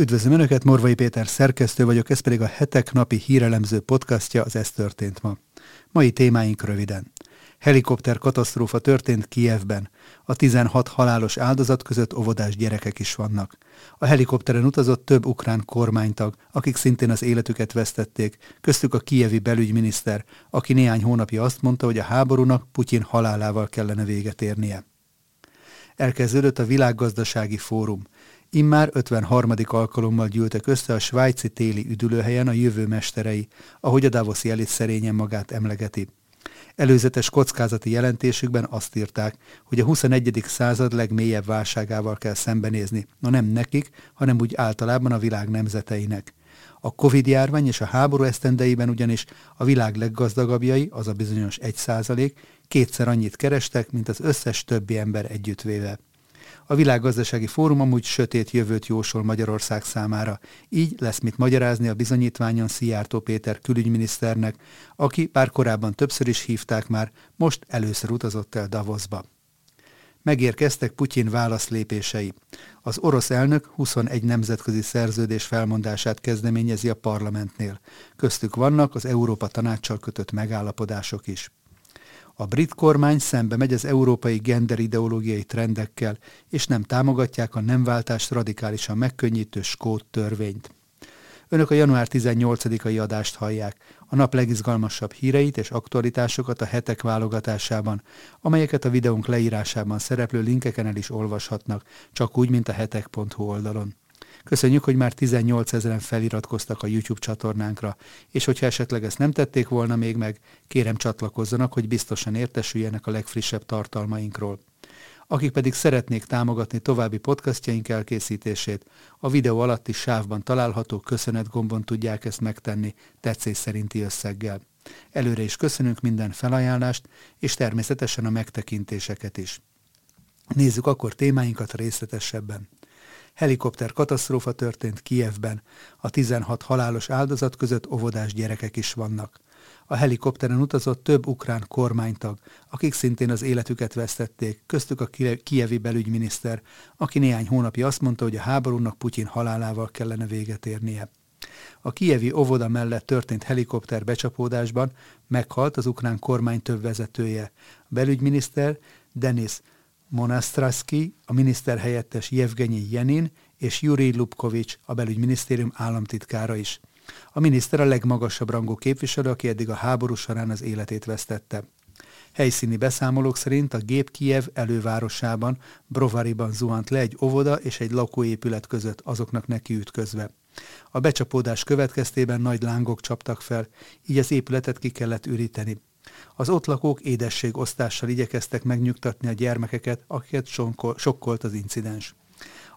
Üdvözlöm Önöket, Morvai Péter szerkesztő vagyok, ez pedig a hetek napi hírelemző podcastja, az Ez történt ma. Mai témáink röviden. Helikopter katasztrófa történt Kijevben. A 16 halálos áldozat között óvodás gyerekek is vannak. A helikopteren utazott több ukrán kormánytag, akik szintén az életüket vesztették, köztük a kijevi belügyminiszter, aki néhány hónapja azt mondta, hogy a háborúnak Putyin halálával kellene véget érnie. Elkezdődött a világgazdasági fórum. Immár 53. alkalommal gyűltek össze a svájci téli üdülőhelyen a jövő mesterei, ahogy a Davoszi elit szerényen magát emlegeti. Előzetes kockázati jelentésükben azt írták, hogy a 21. század legmélyebb válságával kell szembenézni, na nem nekik, hanem úgy általában a világ nemzeteinek. A Covid-járvány és a háború esztendeiben ugyanis a világ leggazdagabbjai, az a bizonyos 1 százalék, kétszer annyit kerestek, mint az összes többi ember együttvéve. A világgazdasági fórum amúgy sötét jövőt jósol Magyarország számára. Így lesz mit magyarázni a bizonyítványon Szijjártó Péter külügyminiszternek, aki pár korábban többször is hívták már, most először utazott el Davosba. Megérkeztek Putyin válaszlépései. Az orosz elnök 21 nemzetközi szerződés felmondását kezdeményezi a parlamentnél. Köztük vannak az Európa tanácssal kötött megállapodások is. A brit kormány szembe megy az európai genderideológiai trendekkel, és nem támogatják a nemváltást radikálisan megkönnyítő skót törvényt. Önök a január 18-ai adást hallják, a nap legizgalmasabb híreit és aktualitásokat a hetek válogatásában, amelyeket a videónk leírásában szereplő linkeken el is olvashatnak, csak úgy, mint a hetek.hu oldalon. Köszönjük, hogy már 18 ezeren feliratkoztak a YouTube csatornánkra, és hogyha esetleg ezt nem tették volna még meg, kérem csatlakozzanak, hogy biztosan értesüljenek a legfrissebb tartalmainkról. Akik pedig szeretnék támogatni további podcastjaink elkészítését, a videó alatti sávban található köszönet gombon tudják ezt megtenni tetszés szerinti összeggel. Előre is köszönünk minden felajánlást, és természetesen a megtekintéseket is. Nézzük akkor témáinkat részletesebben. Helikopter katasztrófa történt Kijevben. A 16 halálos áldozat között óvodás gyerekek is vannak. A helikopteren utazott több ukrán kormánytag, akik szintén az életüket vesztették, köztük a kijevi belügyminiszter, aki néhány hónapja azt mondta, hogy a háborúnak Putyin halálával kellene véget érnie. A kijevi óvoda mellett történt helikopter becsapódásban meghalt az ukrán kormány több vezetője. A belügyminiszter Denis Monastraszki, a miniszter helyettes Jevgenyi Jenin és Juri Lubkovics, a belügyminisztérium államtitkára is. A miniszter a legmagasabb rangú képviselő, aki eddig a háború során az életét vesztette. Helyszíni beszámolók szerint a gép Kiev elővárosában, Brovariban zuhant le egy óvoda és egy lakóépület között, azoknak neki ütközve. A becsapódás következtében nagy lángok csaptak fel, így az épületet ki kellett üríteni. Az ott lakók édességosztással igyekeztek megnyugtatni a gyermekeket, akiket sokkolt az incidens.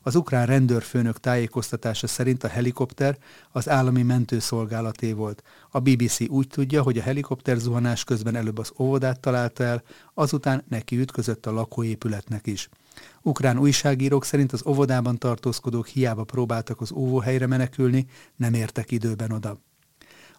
Az ukrán rendőrfőnök tájékoztatása szerint a helikopter az állami mentőszolgálaté volt. A BBC úgy tudja, hogy a helikopter zuhanás közben előbb az óvodát találta el, azután neki ütközött a lakóépületnek is. Ukrán újságírók szerint az óvodában tartózkodók hiába próbáltak az óvóhelyre menekülni, nem értek időben oda.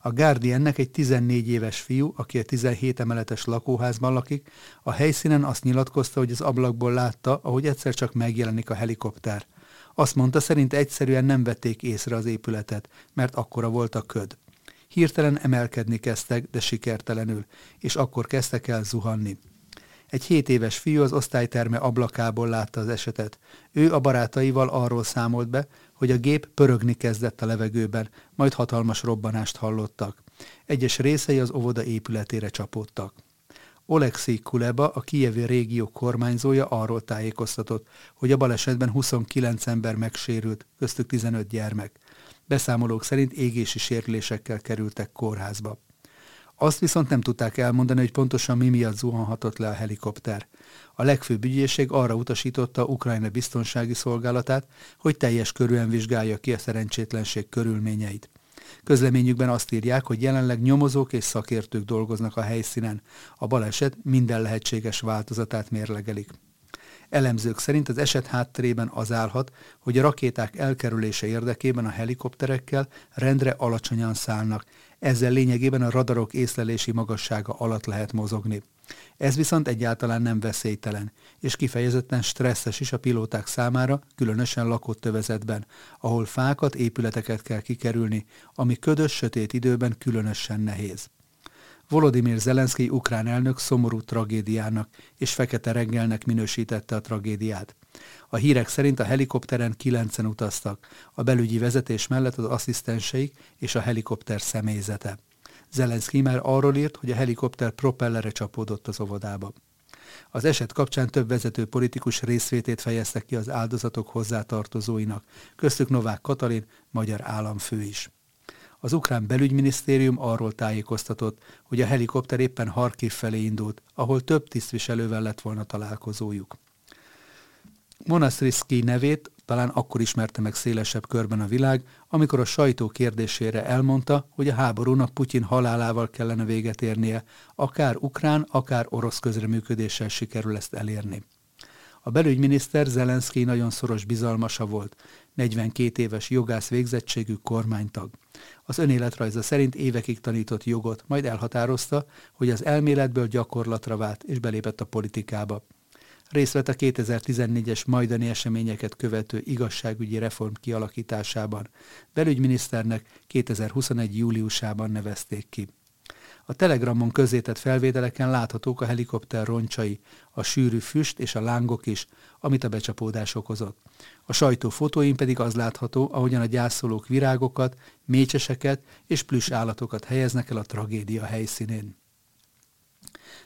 A Guardiannek egy 14 éves fiú, aki a 17 emeletes lakóházban lakik, a helyszínen azt nyilatkozta, hogy az ablakból látta, ahogy egyszer csak megjelenik a helikopter. Azt mondta, szerint egyszerűen nem vették észre az épületet, mert akkora volt a köd. Hirtelen emelkedni kezdtek, de sikertelenül, és akkor kezdtek el zuhanni. Egy hét éves fiú az osztályterme ablakából látta az esetet. Ő a barátaival arról számolt be, hogy a gép pörögni kezdett a levegőben, majd hatalmas robbanást hallottak. Egyes részei az óvoda épületére csapódtak. Oleksij Kuleba, a kijevi régió kormányzója arról tájékoztatott, hogy a balesetben 29 ember megsérült, köztük 15 gyermek. Beszámolók szerint égési sérülésekkel kerültek kórházba. Azt viszont nem tudták elmondani, hogy pontosan mi miatt zuhanhatott le a helikopter. A legfőbb ügyészség arra utasította Ukrajna biztonsági szolgálatát, hogy teljes körűen vizsgálja ki a szerencsétlenség körülményeit. Közleményükben azt írják, hogy jelenleg nyomozók és szakértők dolgoznak a helyszínen. A baleset minden lehetséges változatát mérlegelik. Elemzők szerint az eset hátterében az állhat, hogy a rakéták elkerülése érdekében a helikopterekkel rendre alacsonyan szállnak, ezzel lényegében a radarok észlelési magassága alatt lehet mozogni. Ez viszont egyáltalán nem veszélytelen, és kifejezetten stresszes is a pilóták számára, különösen lakott övezetben, ahol fákat, épületeket kell kikerülni, ami ködös, sötét időben különösen nehéz. Volodymyr Zelenszky ukrán elnök szomorú tragédiának és fekete reggelnek minősítette a tragédiát. A hírek szerint a helikopteren kilencen utaztak, a belügyi vezetés mellett az asszisztenseik és a helikopter személyzete. Zelenszky már arról írt, hogy a helikopter propellere csapódott az óvodába. Az eset kapcsán több vezető politikus részvétét fejeztek ki az áldozatok hozzátartozóinak, köztük Novák Katalin, magyar államfő is. Az ukrán belügyminisztérium arról tájékoztatott, hogy a helikopter éppen Harkiv felé indult, ahol több tisztviselővel lett volna találkozójuk. Monasztriszki nevét talán akkor ismerte meg szélesebb körben a világ, amikor a sajtó kérdésére elmondta, hogy a háborúnak Putyin halálával kellene véget érnie, akár ukrán, akár orosz közreműködéssel sikerül ezt elérni. A belügyminiszter Zelenszky nagyon szoros bizalmasa volt, 42 éves jogász végzettségű kormánytag. Az önéletrajza szerint évekig tanított jogot, majd elhatározta, hogy az elméletből gyakorlatra vált és belépett a politikába. Részt vett a 2014-es majdani eseményeket követő igazságügyi reform kialakításában. Belügyminiszternek 2021. júliusában nevezték ki. A telegramon közzétett felvételeken láthatók a helikopter roncsai, a sűrű füst és a lángok is, amit a becsapódás okozott. A sajtó fotóin pedig az látható, ahogyan a gyászolók virágokat, mécseseket és plüss állatokat helyeznek el a tragédia helyszínén.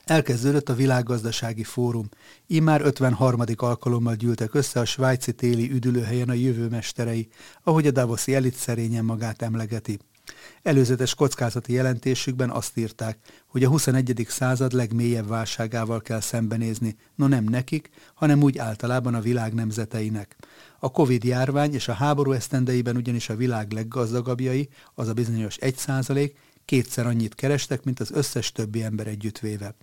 Elkezdődött a világgazdasági fórum. Immár 53. alkalommal gyűltek össze a svájci téli üdülőhelyen a jövő mesterei, ahogy a Davoszi elit szerényen magát emlegeti. Előzetes kockázati jelentésükben azt írták, hogy a 21. század legmélyebb válságával kell szembenézni, no nem nekik, hanem úgy általában a világ nemzeteinek. A Covid-járvány és a háború esztendeiben ugyanis a világ leggazdagabbjai, az a bizonyos 1 százalék, kétszer annyit kerestek, mint az összes többi ember együttvéve.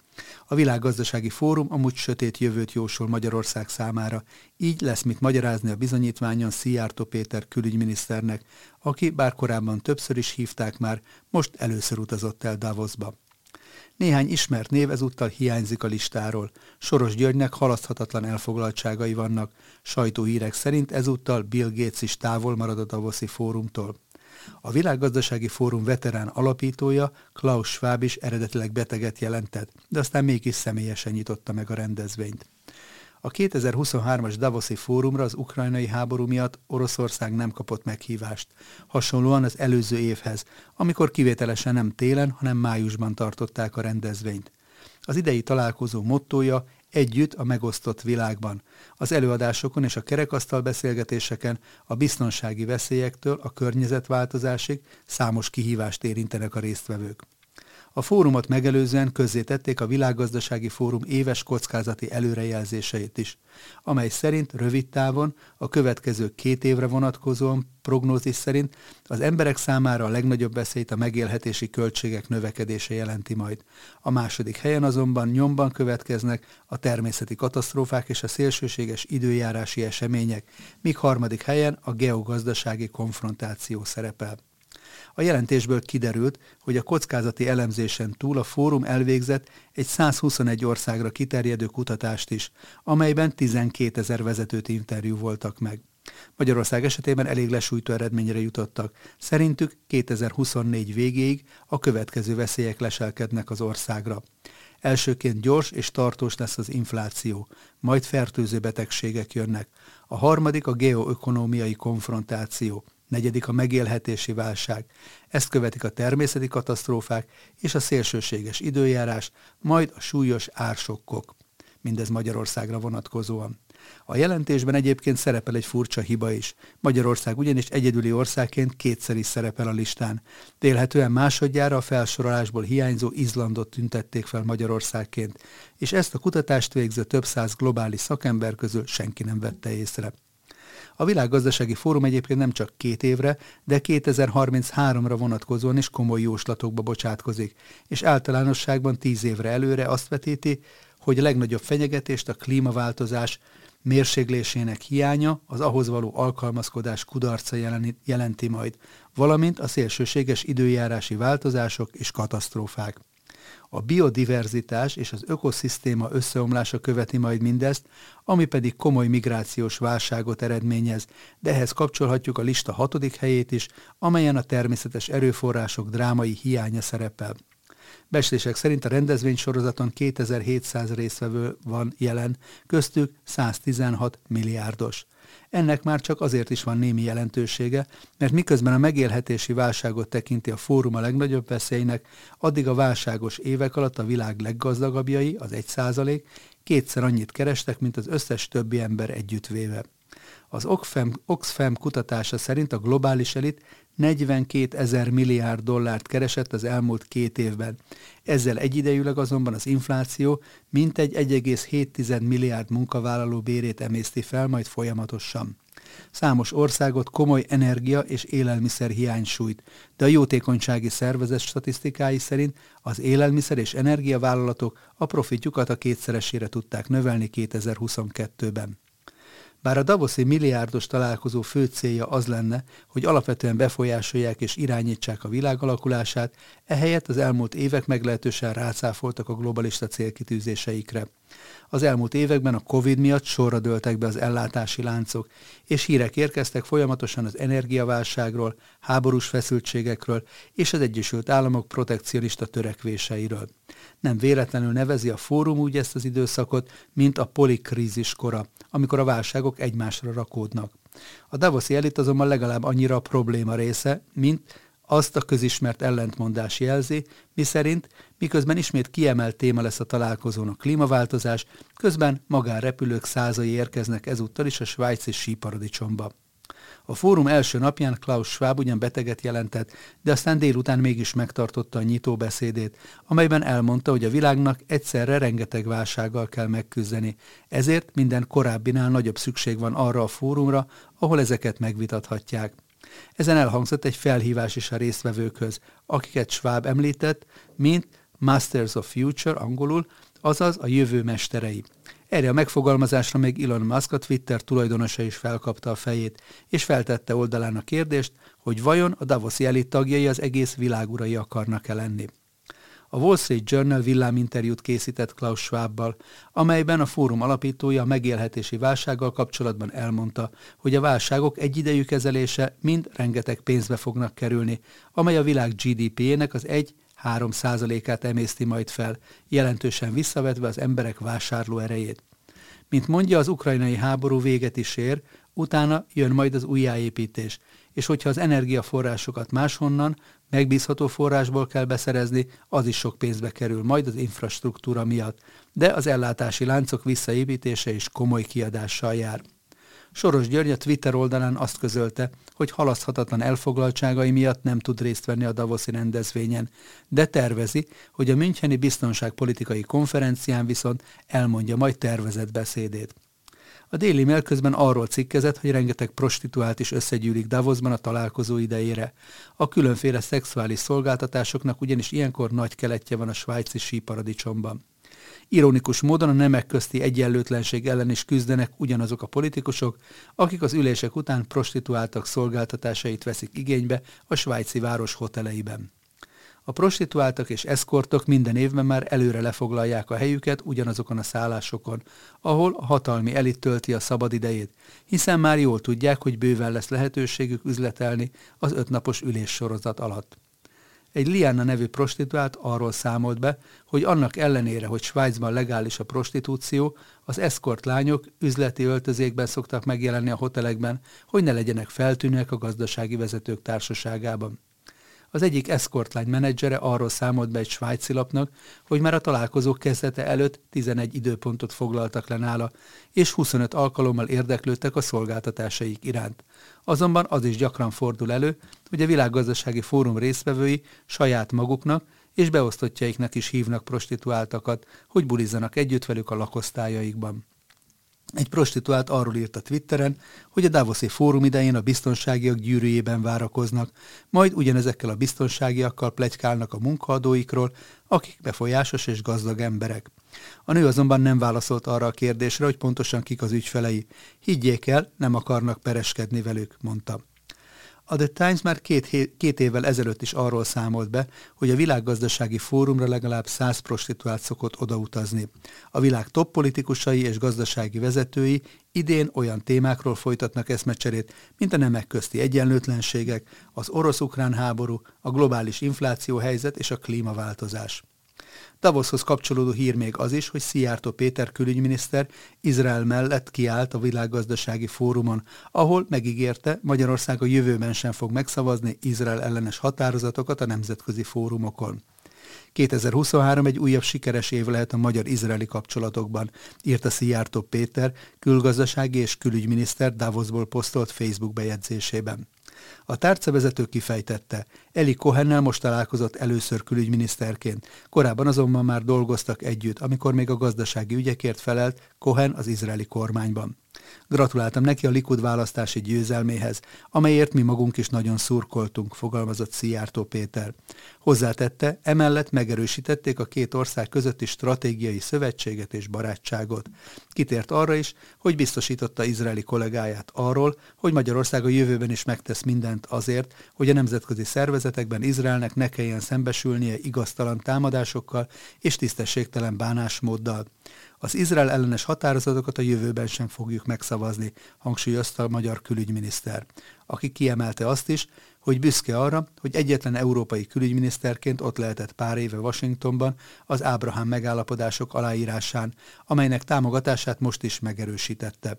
A világgazdasági fórum amúgy sötét jövőt jósol Magyarország számára, így lesz mit magyarázni a bizonyítványon Szijjártó Péter külügyminiszternek, aki bár korábban többször is hívták már, most először utazott el Davosba. Néhány ismert név ezúttal hiányzik a listáról. Soros Györgynek halaszthatatlan elfoglaltságai vannak. Sajtóhírek szerint ezúttal Bill Gates is távol marad a Davoszi fórumtól. A Világgazdasági Fórum veterán alapítója Klaus Schwab is eredetileg beteget jelentett, de aztán mégis személyesen nyitotta meg a rendezvényt. A 2023-as Davoszi fórumra az ukrajnai háború miatt Oroszország nem kapott meghívást, hasonlóan az előző évhez, amikor kivételesen nem télen, hanem májusban tartották a rendezvényt. Az idei találkozó mottója együtt a megosztott világban. Az előadásokon és a kerekasztal beszélgetéseken a biztonsági veszélyektől a környezetváltozásig számos kihívást érintenek a résztvevők. A fórumot megelőzően közzétették a Világgazdasági Fórum éves kockázati előrejelzéseit is, amely szerint rövid távon a következő két évre vonatkozóan prognózis szerint az emberek számára a legnagyobb veszélyt a megélhetési költségek növekedése jelenti majd. A második helyen azonban nyomban következnek a természeti katasztrófák és a szélsőséges időjárási események, míg harmadik helyen a geogazdasági konfrontáció szerepel. A jelentésből kiderült, hogy a kockázati elemzésen túl a fórum elvégzett egy 121 országra kiterjedő kutatást is, amelyben 12 ezer vezetőt interjú voltak meg. Magyarország esetében elég lesújtó eredményre jutottak. Szerintük 2024 végéig a következő veszélyek leselkednek az országra. Elsőként gyors és tartós lesz az infláció, majd fertőző betegségek jönnek. A harmadik a geoökonómiai konfrontáció negyedik a megélhetési válság, ezt követik a természeti katasztrófák és a szélsőséges időjárás, majd a súlyos ársokkok. Mindez Magyarországra vonatkozóan. A jelentésben egyébként szerepel egy furcsa hiba is. Magyarország ugyanis egyedüli országként kétszer is szerepel a listán. Délhetően másodjára a felsorolásból hiányzó Izlandot tüntették fel Magyarországként, és ezt a kutatást végző több száz globális szakember közül senki nem vette észre. A világgazdasági fórum egyébként nem csak két évre, de 2033-ra vonatkozóan is komoly jóslatokba bocsátkozik, és általánosságban tíz évre előre azt vetíti, hogy a legnagyobb fenyegetést a klímaváltozás mérséglésének hiánya, az ahhoz való alkalmazkodás kudarca jelenti majd, valamint a szélsőséges időjárási változások és katasztrófák. A biodiverzitás és az ökoszisztéma összeomlása követi majd mindezt, ami pedig komoly migrációs válságot eredményez, de ehhez kapcsolhatjuk a lista hatodik helyét is, amelyen a természetes erőforrások drámai hiánya szerepel. Beslések szerint a rendezvénysorozaton 2700 résztvevő van jelen, köztük 116 milliárdos. Ennek már csak azért is van némi jelentősége, mert miközben a megélhetési válságot tekinti a fórum a legnagyobb veszélynek, addig a válságos évek alatt a világ leggazdagabbjai, az egy százalék, kétszer annyit kerestek, mint az összes többi ember együttvéve. Az Oxfam, Oxfam kutatása szerint a globális elit 42 ezer milliárd dollárt keresett az elmúlt két évben. Ezzel egyidejűleg azonban az infláció mintegy 1,7 milliárd munkavállaló bérét emészti fel majd folyamatosan. Számos országot komoly energia és élelmiszer hiány sújt, de a jótékonysági szervezet statisztikái szerint az élelmiszer és energiavállalatok a profitjukat a kétszeresére tudták növelni 2022-ben. Bár a Davoszi milliárdos találkozó fő célja az lenne, hogy alapvetően befolyásolják és irányítsák a világ alakulását, ehelyett az elmúlt évek meglehetősen rácáfoltak a globalista célkitűzéseikre. Az elmúlt években a Covid miatt sorra dőltek be az ellátási láncok, és hírek érkeztek folyamatosan az energiaválságról, háborús feszültségekről és az Egyesült Államok protekcionista törekvéseiről. Nem véletlenül nevezi a fórum úgy ezt az időszakot, mint a polikrízis kora, amikor a válságok egymásra rakódnak. A Davoszi elit azonban legalább annyira a probléma része, mint azt a közismert ellentmondás jelzi, miszerint miközben ismét kiemelt téma lesz a találkozón a klímaváltozás, közben magánrepülők százai érkeznek ezúttal is a svájci síparadicsomba. A fórum első napján Klaus Schwab ugyan beteget jelentett, de aztán délután mégis megtartotta a nyitó beszédét, amelyben elmondta, hogy a világnak egyszerre rengeteg válsággal kell megküzdeni, ezért minden korábbinál nagyobb szükség van arra a fórumra, ahol ezeket megvitathatják. Ezen elhangzott egy felhívás is a résztvevőkhöz, akiket Schwab említett, mint Masters of Future angolul, azaz a jövő mesterei. Erre a megfogalmazásra még Elon Musk a Twitter tulajdonosa is felkapta a fejét, és feltette oldalán a kérdést, hogy vajon a Davoszi elit tagjai az egész világurai akarnak-e lenni. A Wall Street Journal villáminterjút készített Klaus Schwabbal, amelyben a fórum alapítója a megélhetési válsággal kapcsolatban elmondta, hogy a válságok egyidejű kezelése mind rengeteg pénzbe fognak kerülni, amely a világ GDP-jének az egy 3 át emészti majd fel, jelentősen visszavetve az emberek vásárló erejét. Mint mondja, az ukrajnai háború véget is ér, utána jön majd az újjáépítés, és hogyha az energiaforrásokat máshonnan, megbízható forrásból kell beszerezni, az is sok pénzbe kerül majd az infrastruktúra miatt, de az ellátási láncok visszaépítése is komoly kiadással jár. Soros György a Twitter oldalán azt közölte, hogy halaszthatatlan elfoglaltságai miatt nem tud részt venni a Davoszi rendezvényen, de tervezi, hogy a Müncheni Biztonságpolitikai Konferencián viszont elmondja majd tervezett beszédét. A Déli Mail közben arról cikkezett, hogy rengeteg prostituált is összegyűlik Davosban a találkozó idejére. A különféle szexuális szolgáltatásoknak ugyanis ilyenkor nagy keletje van a svájci síparadicsomban. Ironikus módon a nemek közti egyenlőtlenség ellen is küzdenek ugyanazok a politikusok, akik az ülések után prostituáltak szolgáltatásait veszik igénybe a svájci város hoteleiben. A prostituáltak és eszkortok minden évben már előre lefoglalják a helyüket ugyanazokon a szállásokon, ahol a hatalmi elit tölti a szabad idejét, hiszen már jól tudják, hogy bőven lesz lehetőségük üzletelni az ötnapos üléssorozat alatt. Egy Liana nevű prostituált arról számolt be, hogy annak ellenére, hogy Svájcban legális a prostitúció, az eszkort lányok üzleti öltözékben szoktak megjelenni a hotelekben, hogy ne legyenek feltűnőek a gazdasági vezetők társaságában. Az egyik eszkortlány menedzsere arról számolt be egy svájci lapnak, hogy már a találkozók kezdete előtt 11 időpontot foglaltak le nála, és 25 alkalommal érdeklődtek a szolgáltatásaik iránt. Azonban az is gyakran fordul elő, hogy a világgazdasági fórum résztvevői saját maguknak és beosztottjaiknak is hívnak prostituáltakat, hogy bulizzanak együtt velük a lakosztályaikban. Egy prostituált arról írt a Twitteren, hogy a Davoszi fórum idején a biztonságiak gyűrűjében várakoznak, majd ugyanezekkel a biztonságiakkal plegykálnak a munkaadóikról, akik befolyásos és gazdag emberek. A nő azonban nem válaszolt arra a kérdésre, hogy pontosan kik az ügyfelei. Higgyék el, nem akarnak pereskedni velük, mondta. A The Times már két, két évvel ezelőtt is arról számolt be, hogy a világgazdasági fórumra legalább száz prostituált szokott odautazni. A világ top politikusai és gazdasági vezetői idén olyan témákról folytatnak eszmecserét, mint a nemek közti egyenlőtlenségek, az orosz-ukrán háború, a globális infláció helyzet és a klímaváltozás. Davoshoz kapcsolódó hír még az is, hogy Szijjártó Péter külügyminiszter Izrael mellett kiállt a világgazdasági fórumon, ahol megígérte, Magyarország a jövőben sem fog megszavazni Izrael ellenes határozatokat a nemzetközi fórumokon. 2023 egy újabb sikeres év lehet a magyar-izraeli kapcsolatokban, írta Szijjártó Péter, külgazdasági és külügyminiszter Davosból posztolt Facebook bejegyzésében. A tárcavezető kifejtette, Eli Kohennel most találkozott először külügyminiszterként, korábban azonban már dolgoztak együtt, amikor még a gazdasági ügyekért felelt Kohen az izraeli kormányban. Gratuláltam neki a Likud választási győzelméhez, amelyért mi magunk is nagyon szurkoltunk, fogalmazott Szijjártó Péter. Hozzátette, emellett megerősítették a két ország közötti stratégiai szövetséget és barátságot. Kitért arra is, hogy biztosította izraeli kollégáját arról, hogy Magyarország a jövőben is megtesz mindent azért, hogy a nemzetközi szervezetekben Izraelnek ne kelljen szembesülnie igaztalan támadásokkal és tisztességtelen bánásmóddal. Az Izrael ellenes határozatokat a jövőben sem fogjuk megszavazni, hangsúlyozta a magyar külügyminiszter, aki kiemelte azt is, hogy büszke arra, hogy egyetlen európai külügyminiszterként ott lehetett pár éve Washingtonban az Ábrahám megállapodások aláírásán, amelynek támogatását most is megerősítette.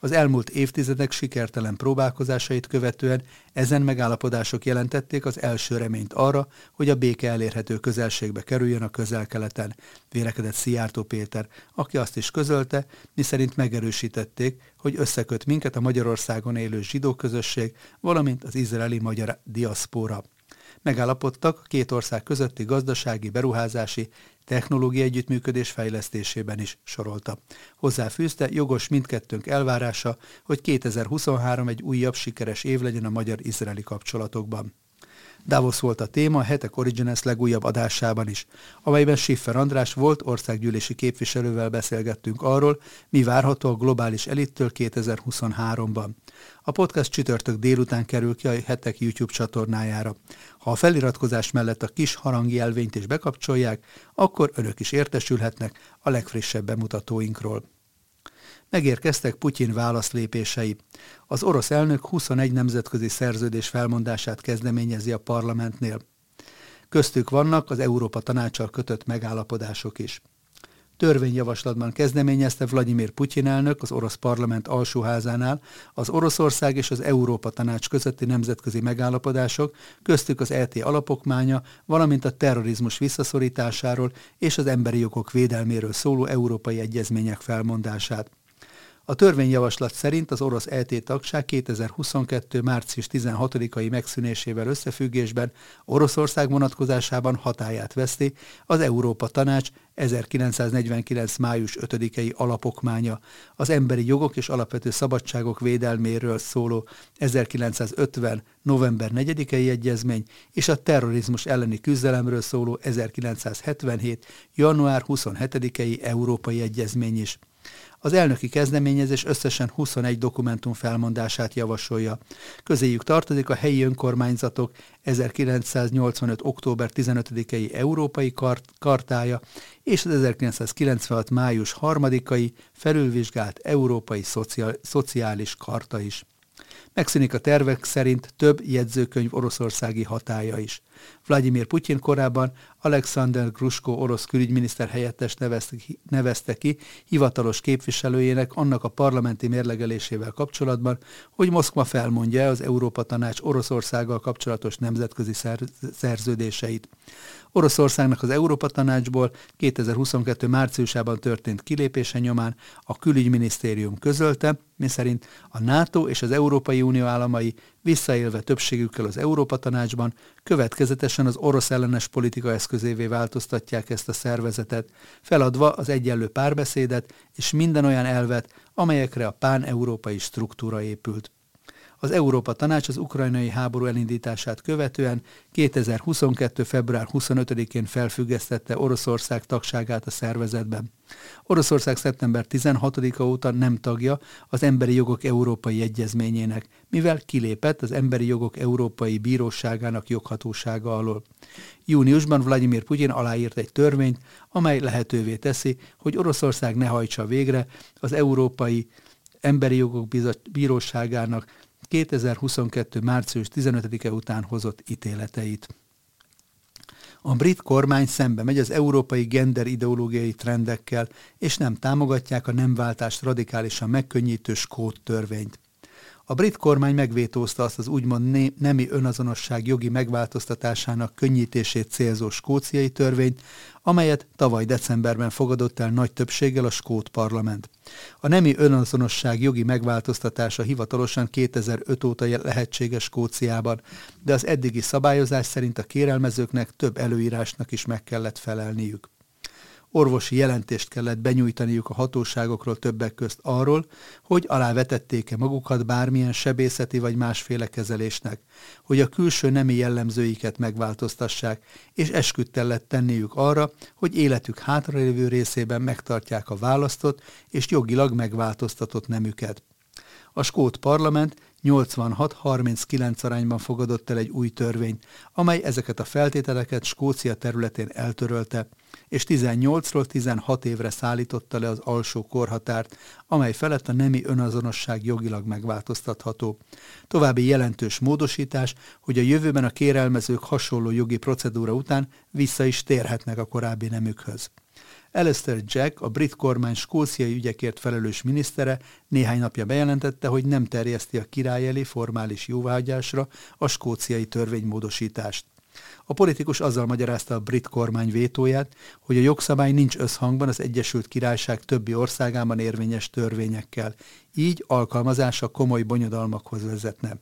Az elmúlt évtizedek sikertelen próbálkozásait követően ezen megállapodások jelentették az első reményt arra, hogy a béke elérhető közelségbe kerüljön a közel-keleten, vélekedett Szijjártó Péter, aki azt is közölte, miszerint megerősítették, hogy összeköt minket a Magyarországon élő zsidó közösség, valamint az izraeli magyar diaszpóra. Megállapodtak a két ország közötti gazdasági, beruházási, technológiai együttműködés fejlesztésében is sorolta. Hozzáfűzte, jogos mindkettőnk elvárása, hogy 2023 egy újabb sikeres év legyen a magyar-izraeli kapcsolatokban. Davos volt a téma a Hetek Origines legújabb adásában is, amelyben Schiffer András volt országgyűlési képviselővel beszélgettünk arról, mi várható a globális elittől 2023-ban. A podcast csütörtök délután kerül ki a Hetek YouTube csatornájára. Ha a feliratkozás mellett a kis harangi jelvényt is bekapcsolják, akkor önök is értesülhetnek a legfrissebb bemutatóinkról. Megérkeztek Putyin válaszlépései. Az orosz elnök 21 nemzetközi szerződés felmondását kezdeményezi a parlamentnél. Köztük vannak az Európa tanácsal kötött megállapodások is törvényjavaslatban kezdeményezte Vladimir Putyin elnök az orosz parlament alsóházánál az Oroszország és az Európa Tanács közötti nemzetközi megállapodások, köztük az ET alapokmánya, valamint a terrorizmus visszaszorításáról és az emberi jogok védelméről szóló európai egyezmények felmondását. A törvényjavaslat szerint az orosz ET tagság 2022. március 16-ai megszűnésével összefüggésben Oroszország vonatkozásában hatáját veszti az Európa Tanács 1949. május 5-i alapokmánya, az emberi jogok és alapvető szabadságok védelméről szóló 1950. november 4-i egyezmény és a terrorizmus elleni küzdelemről szóló 1977. január 27-i európai egyezmény is. Az elnöki kezdeményezés összesen 21 dokumentum felmondását javasolja. Közéjük tartozik a helyi önkormányzatok 1985. október 15-i Európai Kart- Kartája és az 1996. május 3-ai felülvizsgált Európai Szociál- Szociális Karta is. Megszűnik a tervek szerint több jegyzőkönyv oroszországi hatája is. Vladimir Putyin korábban Alexander Grushko orosz külügyminiszter helyettes nevezte ki, nevezte ki hivatalos képviselőjének annak a parlamenti mérlegelésével kapcsolatban, hogy Moszkva felmondja az Európa Tanács Oroszországgal kapcsolatos nemzetközi szerződéseit. Oroszországnak az Európa Tanácsból 2022. márciusában történt kilépése nyomán a külügyminisztérium közölte, miszerint a NATO és az Európai Unió államai visszaélve többségükkel az Európa Tanácsban következetesen az orosz ellenes politika eszközévé változtatják ezt a szervezetet, feladva az egyenlő párbeszédet és minden olyan elvet, amelyekre a pán-európai struktúra épült. Az Európa Tanács az ukrajnai háború elindítását követően 2022. február 25-én felfüggesztette Oroszország tagságát a szervezetben. Oroszország szeptember 16-a óta nem tagja az Emberi Jogok Európai Egyezményének, mivel kilépett az Emberi Jogok Európai Bíróságának joghatósága alól. Júniusban Vladimir Putyin aláírt egy törvényt, amely lehetővé teszi, hogy Oroszország ne hajtsa végre az Európai Emberi Jogok Bíróságának 2022. március 15-e után hozott ítéleteit. A brit kormány szembe megy az európai gender ideológiai trendekkel, és nem támogatják a nemváltást radikálisan megkönnyítő skót törvényt. A brit kormány megvétózta azt az úgymond nemi önazonosság jogi megváltoztatásának könnyítését célzó skóciai törvényt, amelyet tavaly decemberben fogadott el nagy többséggel a skót parlament. A nemi önazonosság jogi megváltoztatása hivatalosan 2005 óta lehetséges Skóciában, de az eddigi szabályozás szerint a kérelmezőknek több előírásnak is meg kellett felelniük orvosi jelentést kellett benyújtaniuk a hatóságokról többek közt arról, hogy alávetették-e magukat bármilyen sebészeti vagy másféle kezelésnek, hogy a külső nemi jellemzőiket megváltoztassák, és esküdt kellett tenniük arra, hogy életük hátralévő részében megtartják a választott és jogilag megváltoztatott nemüket. A skót parlament 86-39 arányban fogadott el egy új törvényt, amely ezeket a feltételeket Skócia területén eltörölte, és 18-ról 16 évre szállította le az alsó korhatárt, amely felett a nemi önazonosság jogilag megváltoztatható. További jelentős módosítás, hogy a jövőben a kérelmezők hasonló jogi procedúra után vissza is térhetnek a korábbi nemükhöz. Alistair Jack, a brit kormány skóciai ügyekért felelős minisztere néhány napja bejelentette, hogy nem terjeszti a király elé formális jóváhagyásra a skóciai törvénymódosítást. A politikus azzal magyarázta a brit kormány vétóját, hogy a jogszabály nincs összhangban az Egyesült Királyság többi országában érvényes törvényekkel, így alkalmazása komoly bonyodalmakhoz vezetne.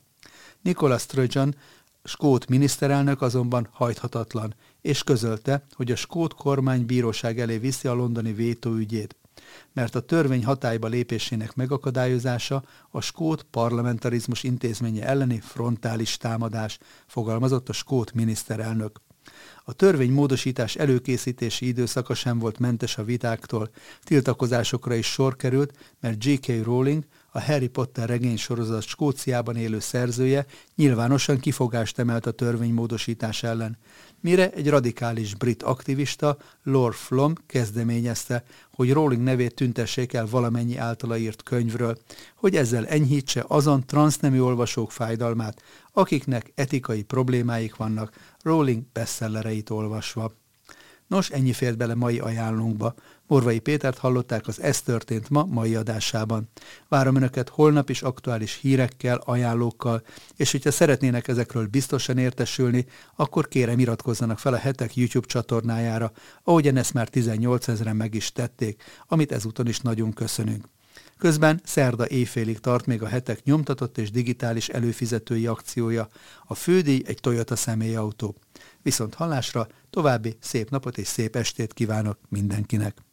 Nicola Sturgeon, skót miniszterelnök azonban hajthatatlan, és közölte, hogy a skót kormány bíróság elé viszi a londoni vétóügyét, mert a törvény hatályba lépésének megakadályozása a skót parlamentarizmus intézménye elleni frontális támadás, fogalmazott a skót miniszterelnök. A törvény módosítás előkészítési időszaka sem volt mentes a vitáktól, tiltakozásokra is sor került, mert J.K. Rowling, a Harry Potter regény sorozat Skóciában élő szerzője nyilvánosan kifogást emelt a törvénymódosítás ellen mire egy radikális brit aktivista, Lord Flom kezdeményezte, hogy Rowling nevét tüntessék el valamennyi általa írt könyvről, hogy ezzel enyhítse azon transznemű olvasók fájdalmát, akiknek etikai problémáik vannak Rowling bestsellereit olvasva. Nos, ennyi fért bele mai ajánlónkba. Morvai Pétert hallották az Ez történt ma mai adásában. Várom Önöket holnap is aktuális hírekkel, ajánlókkal, és hogyha szeretnének ezekről biztosan értesülni, akkor kérem iratkozzanak fel a hetek YouTube csatornájára, ahogyan ezt már 18 ezeren meg is tették, amit ezúton is nagyon köszönünk. Közben szerda éjfélig tart még a hetek nyomtatott és digitális előfizetői akciója. A fődíj egy Toyota személyautó. Viszont hallásra további szép napot és szép estét kívánok mindenkinek!